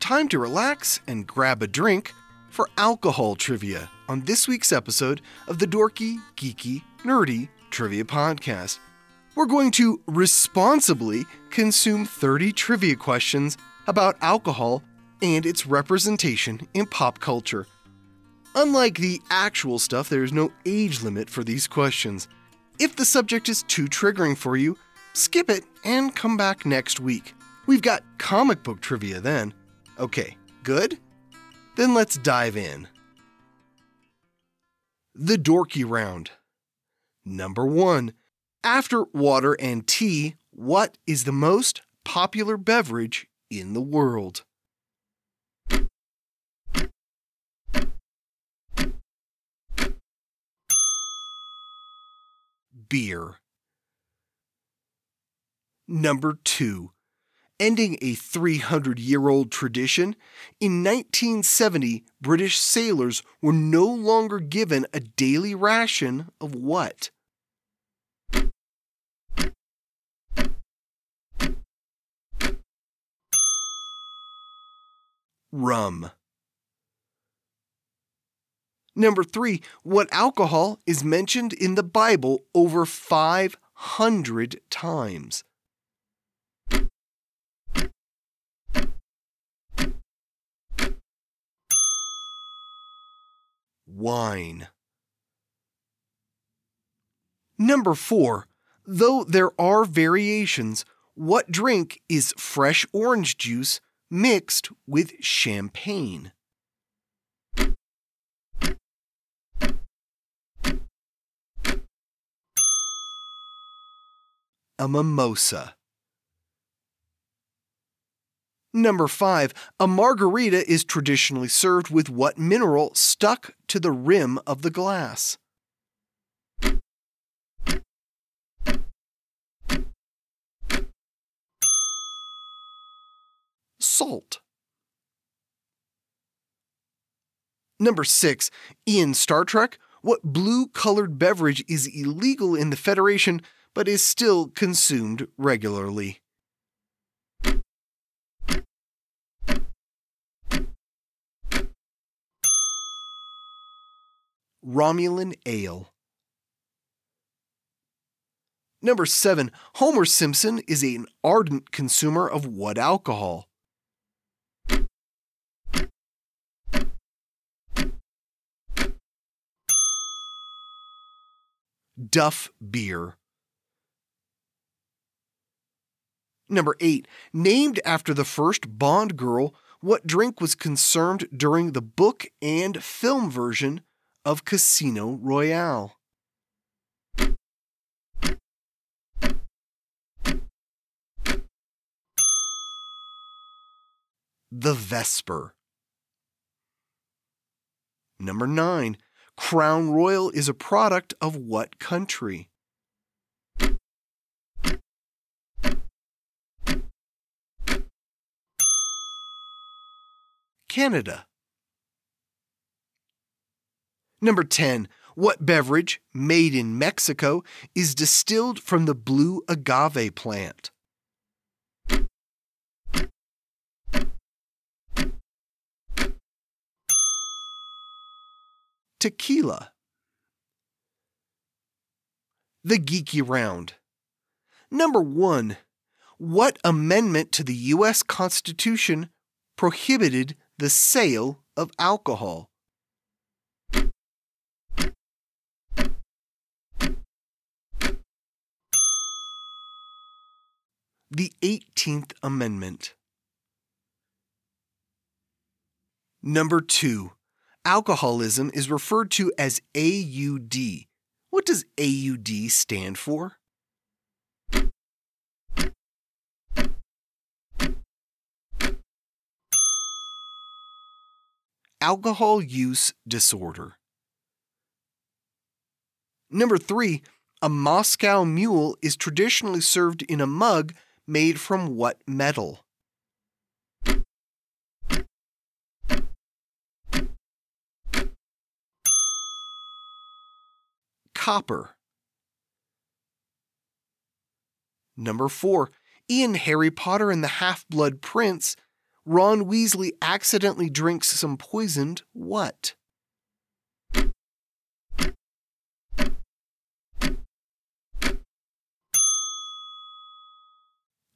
time to relax and grab a drink for alcohol trivia on this week's episode of the Dorky, Geeky, Nerdy Trivia Podcast. We're going to responsibly consume 30 trivia questions about alcohol and its representation in pop culture. Unlike the actual stuff, there is no age limit for these questions. If the subject is too triggering for you, skip it and come back next week. We've got comic book trivia then. Okay, good? Then let's dive in. The Dorky Round. Number one. After water and tea, what is the most popular beverage in the world? Beer. Number two. Ending a 300 year old tradition, in 1970, British sailors were no longer given a daily ration of what? Rum. Number three, what alcohol is mentioned in the Bible over 500 times? Wine. Number four, though there are variations, what drink is fresh orange juice mixed with champagne? a mimosa. Number 5. A margarita is traditionally served with what mineral stuck to the rim of the glass? Salt. Number 6. In Star Trek, what blue colored beverage is illegal in the Federation but is still consumed regularly. Romulan Ale. Number 7. Homer Simpson is an ardent consumer of what alcohol? Duff beer. Number 8. Named after the first Bond girl, what drink was consumed during the book and film version of Casino Royale? The Vesper. Number 9. Crown Royal is a product of what country? Canada. Number 10. What beverage, made in Mexico, is distilled from the blue agave plant? Tequila. The Geeky Round. Number 1. What amendment to the U.S. Constitution prohibited the sale of alcohol. The 18th Amendment. Number 2. Alcoholism is referred to as AUD. What does AUD stand for? alcohol use disorder. Number three, a Moscow mule is traditionally served in a mug made from what metal? Copper. Number four, in Harry Potter and the Half Blood Prince, Ron Weasley accidentally drinks some poisoned what?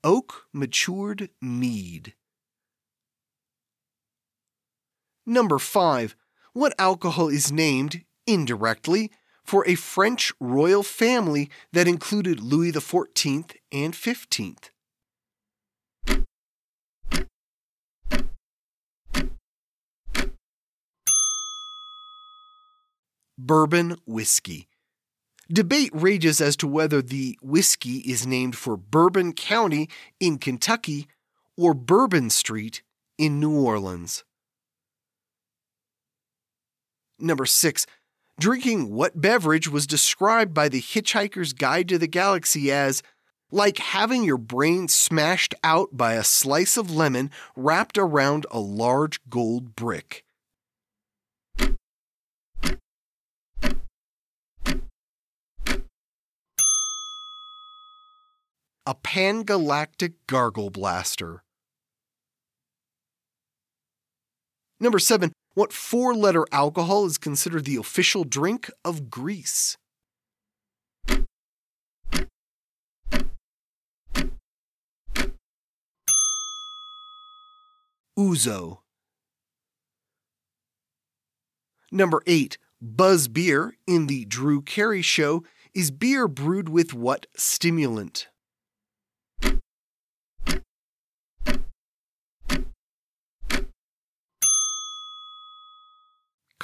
Oak matured mead. Number 5. What alcohol is named, indirectly, for a French royal family that included Louis XIV and XV? Bourbon whiskey. Debate rages as to whether the whiskey is named for Bourbon County in Kentucky or Bourbon Street in New Orleans. Number 6. Drinking what beverage was described by the Hitchhiker's Guide to the Galaxy as like having your brain smashed out by a slice of lemon wrapped around a large gold brick. A pangalactic gargle blaster. Number seven, what four letter alcohol is considered the official drink of Greece? Ouzo. Number eight, Buzz Beer in the Drew Carey Show is beer brewed with what stimulant?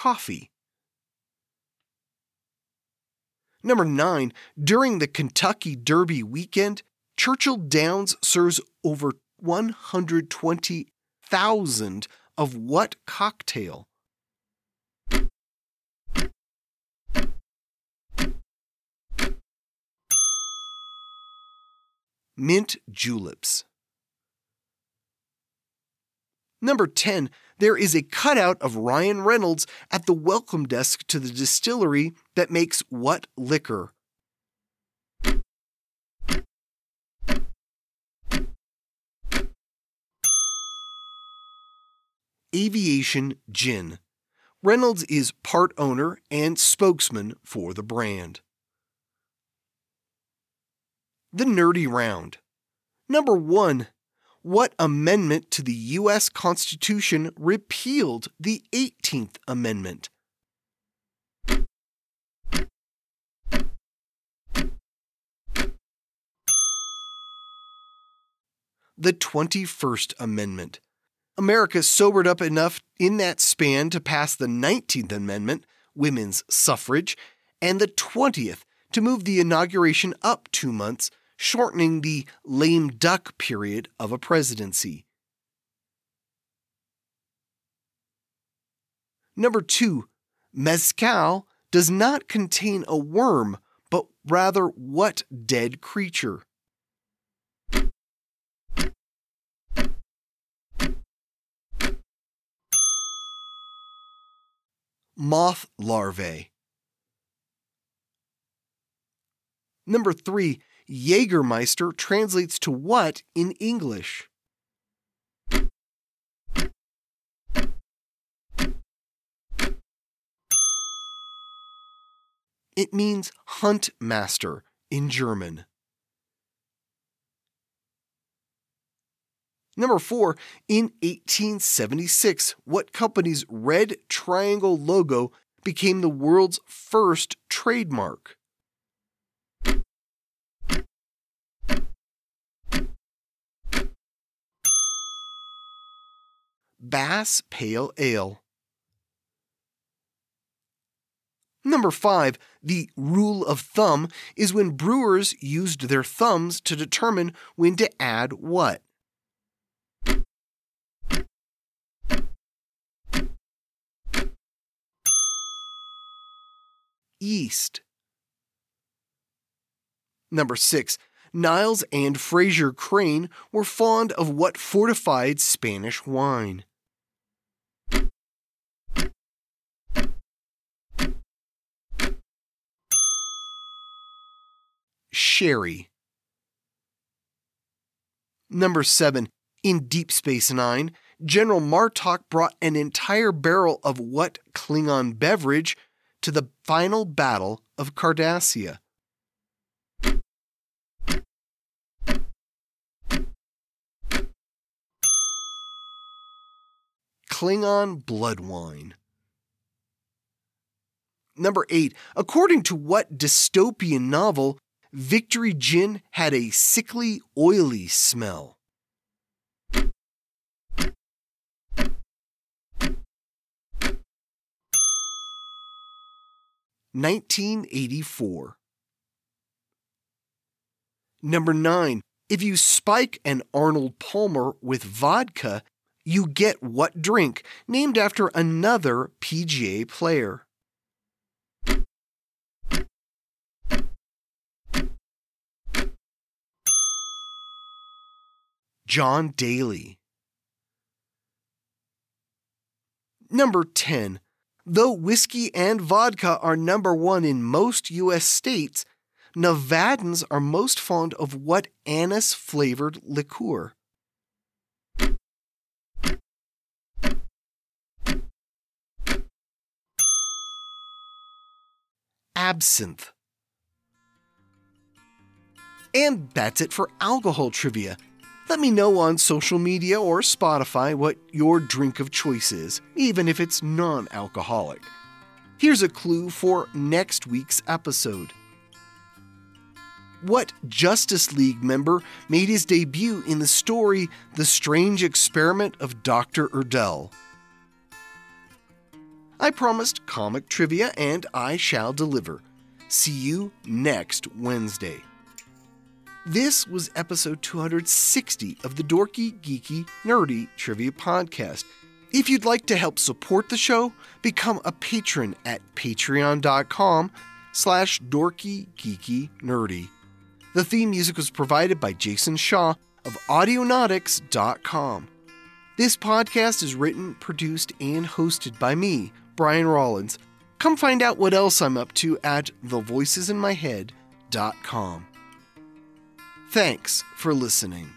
Coffee. Number 9. During the Kentucky Derby weekend, Churchill Downs serves over 120,000 of what cocktail? Mint juleps. Number 10 there is a cutout of Ryan Reynolds at the welcome desk to the distillery that makes what liquor? Aviation Gin. Reynolds is part owner and spokesman for the brand. The Nerdy Round. Number 1 what amendment to the U.S. Constitution repealed the 18th Amendment? The 21st Amendment. America sobered up enough in that span to pass the 19th Amendment, women's suffrage, and the 20th to move the inauguration up two months shortening the lame duck period of a presidency. Number two, mezcal does not contain a worm, but rather what dead creature? Moth larvae. Number three, Jägermeister translates to what in English? It means hunt master in German. Number four, in 1876, what company's red triangle logo became the world's first trademark? Bass Pale Ale. Number five, the rule of thumb is when brewers used their thumbs to determine when to add what. Yeast. Number six, Niles and Frasier Crane were fond of what fortified Spanish wine. Sherry. Number 7. In Deep Space Nine, General Martok brought an entire barrel of what Klingon beverage to the final battle of Cardassia. Klingon blood wine. Number 8. According to what dystopian novel, Victory Gin had a sickly, oily smell? Nineteen eighty four. Number nine, if you spike an Arnold Palmer with vodka, you get what drink named after another PGA player? John Daly. Number 10. Though whiskey and vodka are number one in most U.S. states, Nevadans are most fond of what anise flavored liqueur? Absinthe. And that's it for alcohol trivia. Let me know on social media or Spotify what your drink of choice is, even if it's non alcoholic. Here's a clue for next week's episode. What Justice League member made his debut in the story The Strange Experiment of Dr. Erdel? I promised comic trivia and I shall deliver. See you next Wednesday. This was episode 260 of the Dorky, Geeky, Nerdy Trivia Podcast. If you'd like to help support the show, become a patron at patreon.com slash dorky, geeky, nerdy. The theme music was provided by Jason Shaw of Audionautix.com. This podcast is written, produced, and hosted by me, Brian Rollins. Come find out what else I'm up to at thevoicesinmyhead.com. Thanks for listening.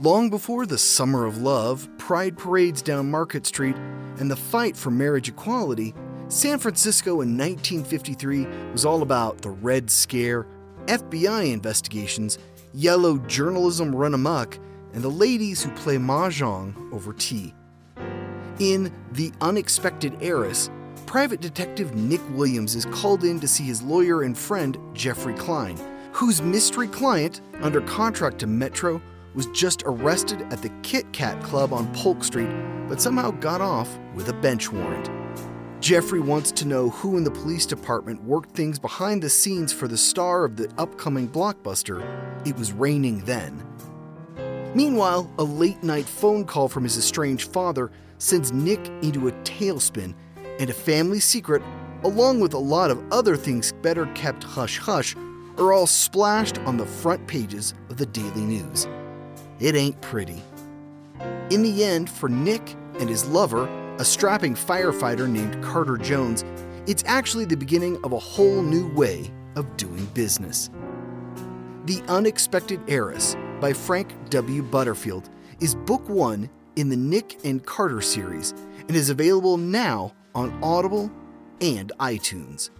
Long before the Summer of Love, pride parades down Market Street, and the fight for marriage equality, San Francisco in 1953 was all about the Red Scare, FBI investigations, yellow journalism run amok, and the ladies who play mahjong over tea. In The Unexpected Heiress, private detective Nick Williams is called in to see his lawyer and friend, Jeffrey Klein, whose mystery client, under contract to Metro, was just arrested at the Kit Kat Club on Polk Street, but somehow got off with a bench warrant. Jeffrey wants to know who in the police department worked things behind the scenes for the star of the upcoming blockbuster, It Was Raining Then. Meanwhile, a late night phone call from his estranged father sends Nick into a tailspin, and a family secret, along with a lot of other things better kept hush hush, are all splashed on the front pages of the Daily News. It ain't pretty. In the end, for Nick and his lover, a strapping firefighter named Carter Jones, it's actually the beginning of a whole new way of doing business. The Unexpected Heiress by Frank W. Butterfield is book one in the Nick and Carter series and is available now on Audible and iTunes.